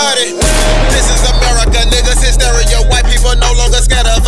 got it. This is America, niggas hysteria. White people no longer scared of